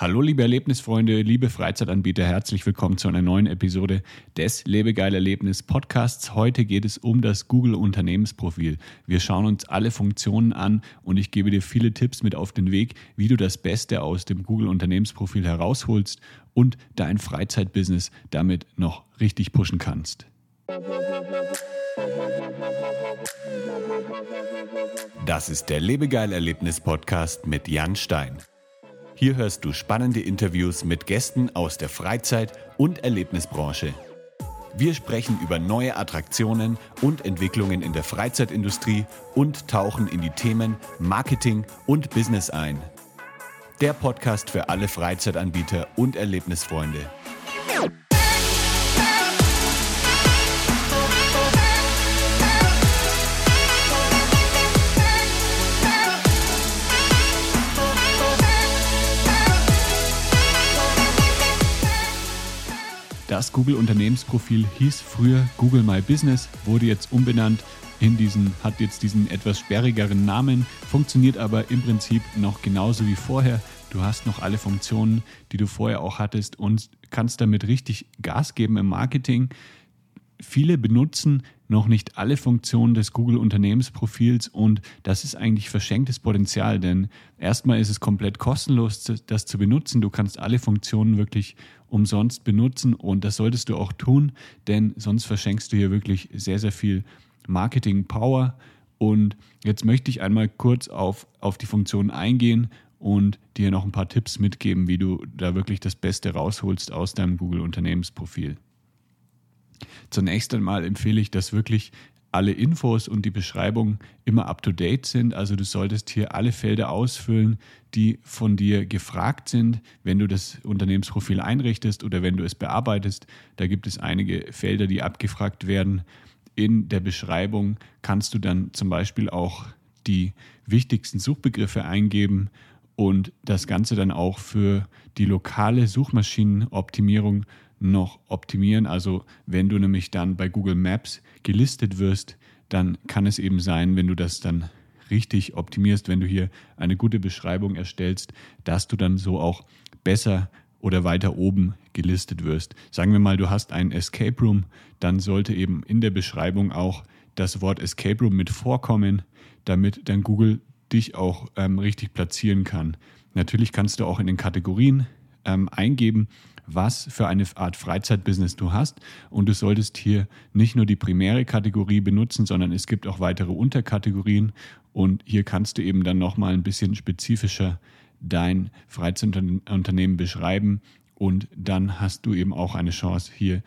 Hallo liebe Erlebnisfreunde, liebe Freizeitanbieter, herzlich willkommen zu einer neuen Episode des Lebegeil Erlebnis Podcasts. Heute geht es um das Google Unternehmensprofil. Wir schauen uns alle Funktionen an und ich gebe dir viele Tipps mit auf den Weg, wie du das Beste aus dem Google Unternehmensprofil herausholst und dein Freizeitbusiness damit noch richtig pushen kannst. Das ist der Lebegeil Erlebnis Podcast mit Jan Stein. Hier hörst du spannende Interviews mit Gästen aus der Freizeit- und Erlebnisbranche. Wir sprechen über neue Attraktionen und Entwicklungen in der Freizeitindustrie und tauchen in die Themen Marketing und Business ein. Der Podcast für alle Freizeitanbieter und Erlebnisfreunde. Das Google-Unternehmensprofil hieß früher Google My Business, wurde jetzt umbenannt in diesen, hat jetzt diesen etwas sperrigeren Namen, funktioniert aber im Prinzip noch genauso wie vorher. Du hast noch alle Funktionen, die du vorher auch hattest und kannst damit richtig Gas geben im Marketing. Viele benutzen noch nicht alle Funktionen des Google-Unternehmensprofils und das ist eigentlich verschenktes Potenzial, denn erstmal ist es komplett kostenlos, das zu benutzen. Du kannst alle Funktionen wirklich umsonst benutzen und das solltest du auch tun, denn sonst verschenkst du hier wirklich sehr, sehr viel Marketing-Power. Und jetzt möchte ich einmal kurz auf, auf die Funktionen eingehen und dir noch ein paar Tipps mitgeben, wie du da wirklich das Beste rausholst aus deinem Google-Unternehmensprofil. Zunächst einmal empfehle ich, dass wirklich alle Infos und die Beschreibung immer up-to-date sind. Also du solltest hier alle Felder ausfüllen, die von dir gefragt sind, wenn du das Unternehmensprofil einrichtest oder wenn du es bearbeitest. Da gibt es einige Felder, die abgefragt werden. In der Beschreibung kannst du dann zum Beispiel auch die wichtigsten Suchbegriffe eingeben und das Ganze dann auch für die lokale Suchmaschinenoptimierung noch optimieren. Also wenn du nämlich dann bei Google Maps gelistet wirst, dann kann es eben sein, wenn du das dann richtig optimierst, wenn du hier eine gute Beschreibung erstellst, dass du dann so auch besser oder weiter oben gelistet wirst. Sagen wir mal, du hast ein Escape Room, dann sollte eben in der Beschreibung auch das Wort Escape Room mit vorkommen, damit dann Google dich auch ähm, richtig platzieren kann. Natürlich kannst du auch in den Kategorien ähm, eingeben, was für eine Art Freizeitbusiness du hast. Und du solltest hier nicht nur die primäre Kategorie benutzen, sondern es gibt auch weitere Unterkategorien. Und hier kannst du eben dann nochmal ein bisschen spezifischer dein Freizeitunternehmen beschreiben. Und dann hast du eben auch eine Chance, hier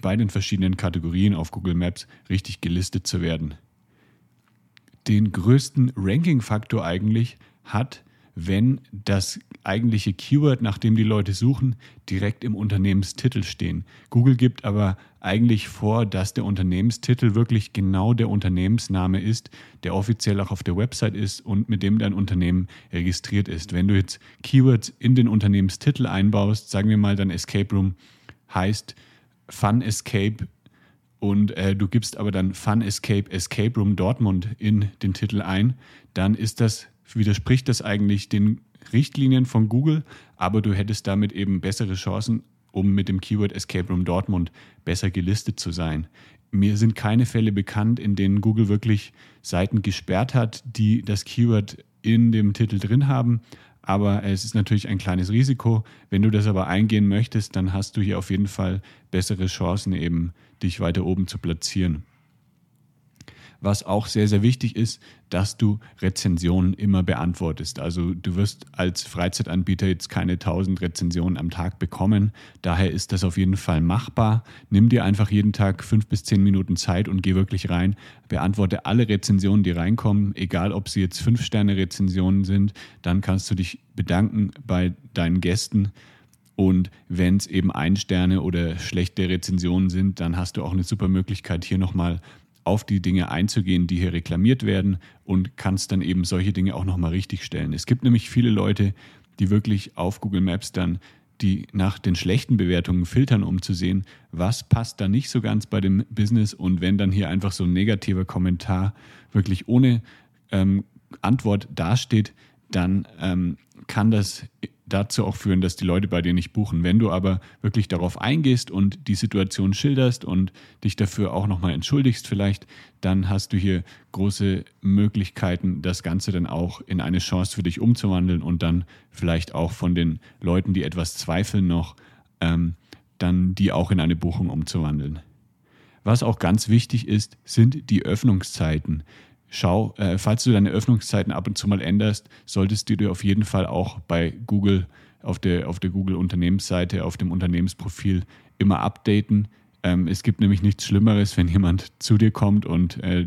bei den verschiedenen Kategorien auf Google Maps richtig gelistet zu werden. Den größten Ranking-Faktor eigentlich hat wenn das eigentliche Keyword, nach dem die Leute suchen, direkt im Unternehmenstitel stehen. Google gibt aber eigentlich vor, dass der Unternehmenstitel wirklich genau der Unternehmensname ist, der offiziell auch auf der Website ist und mit dem dein Unternehmen registriert ist. Wenn du jetzt Keywords in den Unternehmenstitel einbaust, sagen wir mal, dein Escape Room heißt Fun Escape und äh, du gibst aber dann Fun Escape Escape Room Dortmund in den Titel ein, dann ist das widerspricht das eigentlich den Richtlinien von Google, aber du hättest damit eben bessere Chancen, um mit dem Keyword Escape Room Dortmund besser gelistet zu sein. Mir sind keine Fälle bekannt, in denen Google wirklich Seiten gesperrt hat, die das Keyword in dem Titel drin haben. Aber es ist natürlich ein kleines Risiko. Wenn du das aber eingehen möchtest, dann hast du hier auf jeden Fall bessere Chancen, eben dich weiter oben zu platzieren. Was auch sehr, sehr wichtig ist, dass du Rezensionen immer beantwortest. Also du wirst als Freizeitanbieter jetzt keine 1000 Rezensionen am Tag bekommen. Daher ist das auf jeden Fall machbar. Nimm dir einfach jeden Tag fünf bis zehn Minuten Zeit und geh wirklich rein. Beantworte alle Rezensionen, die reinkommen, egal ob sie jetzt fünf Sterne Rezensionen sind. Dann kannst du dich bedanken bei deinen Gästen. Und wenn es eben ein Sterne oder schlechte Rezensionen sind, dann hast du auch eine super Möglichkeit, hier nochmal auf die Dinge einzugehen, die hier reklamiert werden und kannst dann eben solche Dinge auch nochmal richtig stellen. Es gibt nämlich viele Leute, die wirklich auf Google Maps dann die nach den schlechten Bewertungen filtern, um zu sehen, was passt da nicht so ganz bei dem Business und wenn dann hier einfach so ein negativer Kommentar wirklich ohne ähm, Antwort dasteht, dann ähm, kann das dazu auch führen, dass die Leute bei dir nicht buchen. Wenn du aber wirklich darauf eingehst und die Situation schilderst und dich dafür auch nochmal entschuldigst vielleicht, dann hast du hier große Möglichkeiten, das Ganze dann auch in eine Chance für dich umzuwandeln und dann vielleicht auch von den Leuten, die etwas zweifeln noch, ähm, dann die auch in eine Buchung umzuwandeln. Was auch ganz wichtig ist, sind die Öffnungszeiten. Schau, äh, falls du deine Öffnungszeiten ab und zu mal änderst, solltest du dir auf jeden Fall auch bei Google auf der, auf der Google Unternehmensseite, auf dem Unternehmensprofil immer updaten. Ähm, es gibt nämlich nichts Schlimmeres, wenn jemand zu dir kommt und äh,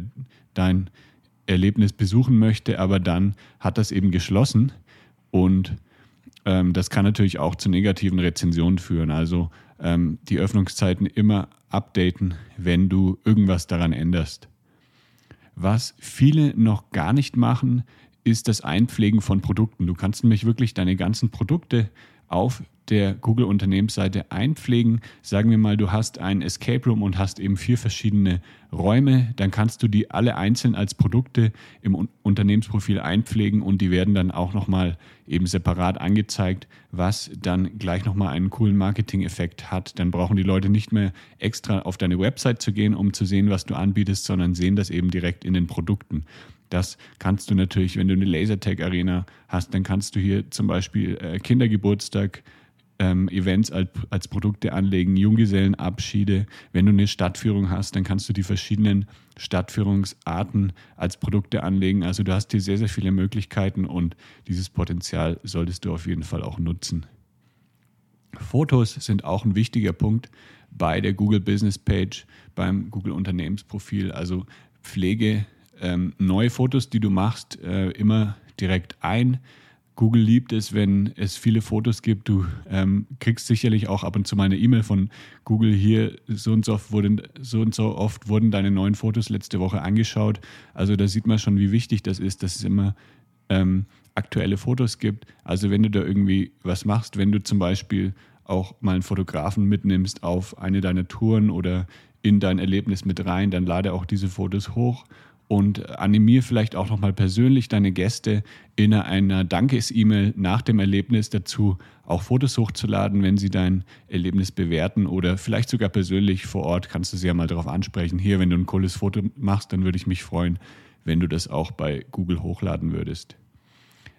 dein Erlebnis besuchen möchte, aber dann hat das eben geschlossen und ähm, das kann natürlich auch zu negativen Rezensionen führen. Also ähm, die Öffnungszeiten immer updaten, wenn du irgendwas daran änderst. Was viele noch gar nicht machen, ist das Einpflegen von Produkten. Du kannst nämlich wirklich deine ganzen Produkte auf der Google-Unternehmensseite einpflegen. Sagen wir mal, du hast ein Escape Room und hast eben vier verschiedene Räume, dann kannst du die alle einzeln als Produkte im Unternehmensprofil einpflegen und die werden dann auch nochmal eben separat angezeigt, was dann gleich nochmal einen coolen Marketing-Effekt hat. Dann brauchen die Leute nicht mehr extra auf deine Website zu gehen, um zu sehen, was du anbietest, sondern sehen das eben direkt in den Produkten. Das kannst du natürlich, wenn du eine Lasertag-Arena hast, dann kannst du hier zum Beispiel äh, Kindergeburtstag, ähm, Events als, als Produkte anlegen, Junggesellenabschiede. Wenn du eine Stadtführung hast, dann kannst du die verschiedenen Stadtführungsarten als Produkte anlegen. Also du hast hier sehr, sehr viele Möglichkeiten und dieses Potenzial solltest du auf jeden Fall auch nutzen. Fotos sind auch ein wichtiger Punkt bei der Google Business Page, beim Google Unternehmensprofil. Also pflege ähm, neue Fotos, die du machst, äh, immer direkt ein. Google liebt es, wenn es viele Fotos gibt. Du ähm, kriegst sicherlich auch ab und zu mal eine E-Mail von Google hier, so und so, oft wurden, so und so oft wurden deine neuen Fotos letzte Woche angeschaut. Also da sieht man schon, wie wichtig das ist, dass es immer ähm, aktuelle Fotos gibt. Also wenn du da irgendwie was machst, wenn du zum Beispiel auch mal einen Fotografen mitnimmst auf eine deiner Touren oder in dein Erlebnis mit rein, dann lade auch diese Fotos hoch und animiere vielleicht auch nochmal persönlich deine Gäste in einer Dankes-E-Mail nach dem Erlebnis dazu, auch Fotos hochzuladen, wenn sie dein Erlebnis bewerten oder vielleicht sogar persönlich vor Ort kannst du sie ja mal darauf ansprechen. Hier, wenn du ein cooles Foto machst, dann würde ich mich freuen, wenn du das auch bei Google hochladen würdest.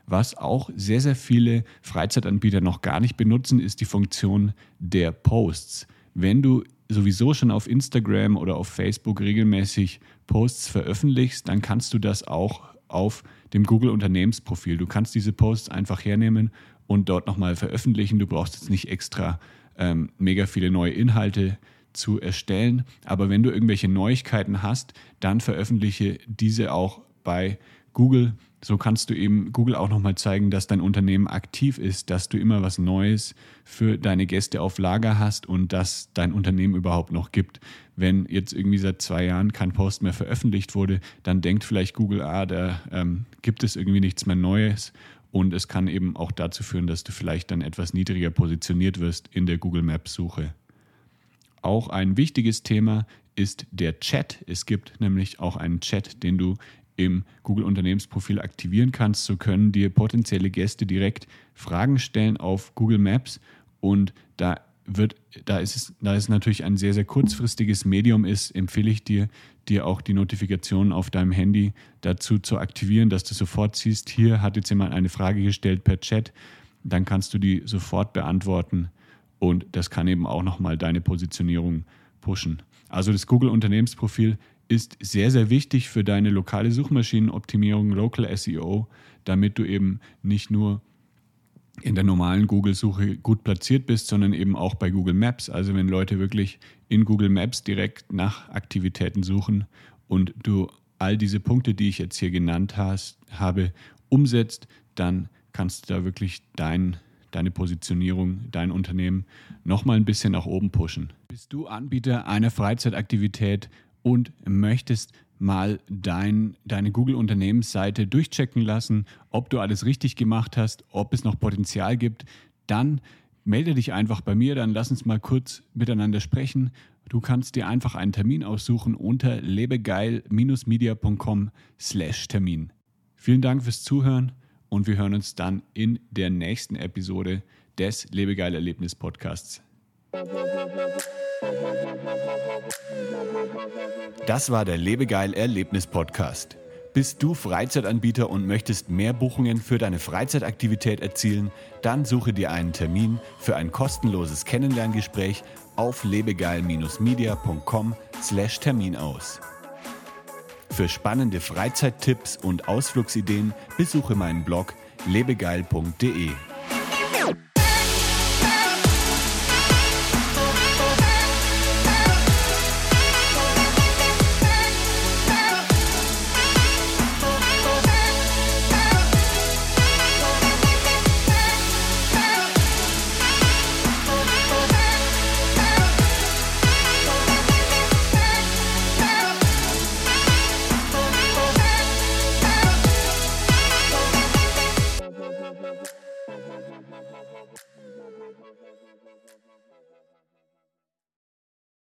Was auch sehr, sehr viele Freizeitanbieter noch gar nicht benutzen, ist die Funktion der Posts. Wenn du sowieso schon auf Instagram oder auf Facebook regelmäßig Posts veröffentlichst, dann kannst du das auch auf dem Google Unternehmensprofil. Du kannst diese Posts einfach hernehmen und dort nochmal veröffentlichen. Du brauchst jetzt nicht extra ähm, mega viele neue Inhalte zu erstellen. Aber wenn du irgendwelche Neuigkeiten hast, dann veröffentliche diese auch bei Google. So kannst du eben Google auch nochmal zeigen, dass dein Unternehmen aktiv ist, dass du immer was Neues für deine Gäste auf Lager hast und dass dein Unternehmen überhaupt noch gibt. Wenn jetzt irgendwie seit zwei Jahren kein Post mehr veröffentlicht wurde, dann denkt vielleicht Google, ah, da ähm, gibt es irgendwie nichts mehr Neues. Und es kann eben auch dazu führen, dass du vielleicht dann etwas niedriger positioniert wirst in der Google Maps Suche. Auch ein wichtiges Thema ist der Chat. Es gibt nämlich auch einen Chat, den du im Google Unternehmensprofil aktivieren kannst, so können dir potenzielle Gäste direkt Fragen stellen auf Google Maps und da wird, da ist es, da es natürlich ein sehr, sehr kurzfristiges Medium ist, empfehle ich dir, dir auch die Notifikationen auf deinem Handy dazu zu aktivieren, dass du sofort siehst, hier hat jetzt jemand eine Frage gestellt per Chat, dann kannst du die sofort beantworten und das kann eben auch nochmal deine Positionierung pushen. Also das Google Unternehmensprofil ist sehr, sehr wichtig für deine lokale Suchmaschinenoptimierung, Local SEO, damit du eben nicht nur in der normalen Google-Suche gut platziert bist, sondern eben auch bei Google Maps. Also wenn Leute wirklich in Google Maps direkt nach Aktivitäten suchen und du all diese Punkte, die ich jetzt hier genannt hast, habe, umsetzt, dann kannst du da wirklich dein, deine Positionierung, dein Unternehmen nochmal ein bisschen nach oben pushen. Bist du Anbieter einer Freizeitaktivität und möchtest mal dein, deine Google-Unternehmensseite durchchecken lassen, ob du alles richtig gemacht hast, ob es noch Potenzial gibt, dann melde dich einfach bei mir, dann lass uns mal kurz miteinander sprechen. Du kannst dir einfach einen Termin aussuchen unter lebegeil-media.com/termin. Vielen Dank fürs Zuhören und wir hören uns dann in der nächsten Episode des Lebegeil Erlebnis Podcasts. Das war der Lebegeil Erlebnis Podcast. Bist du Freizeitanbieter und möchtest mehr Buchungen für deine Freizeitaktivität erzielen? Dann suche dir einen Termin für ein kostenloses Kennenlerngespräch auf lebegeil-media.com/termin aus. Für spannende Freizeittipps und Ausflugsideen besuche meinen Blog lebegeil.de.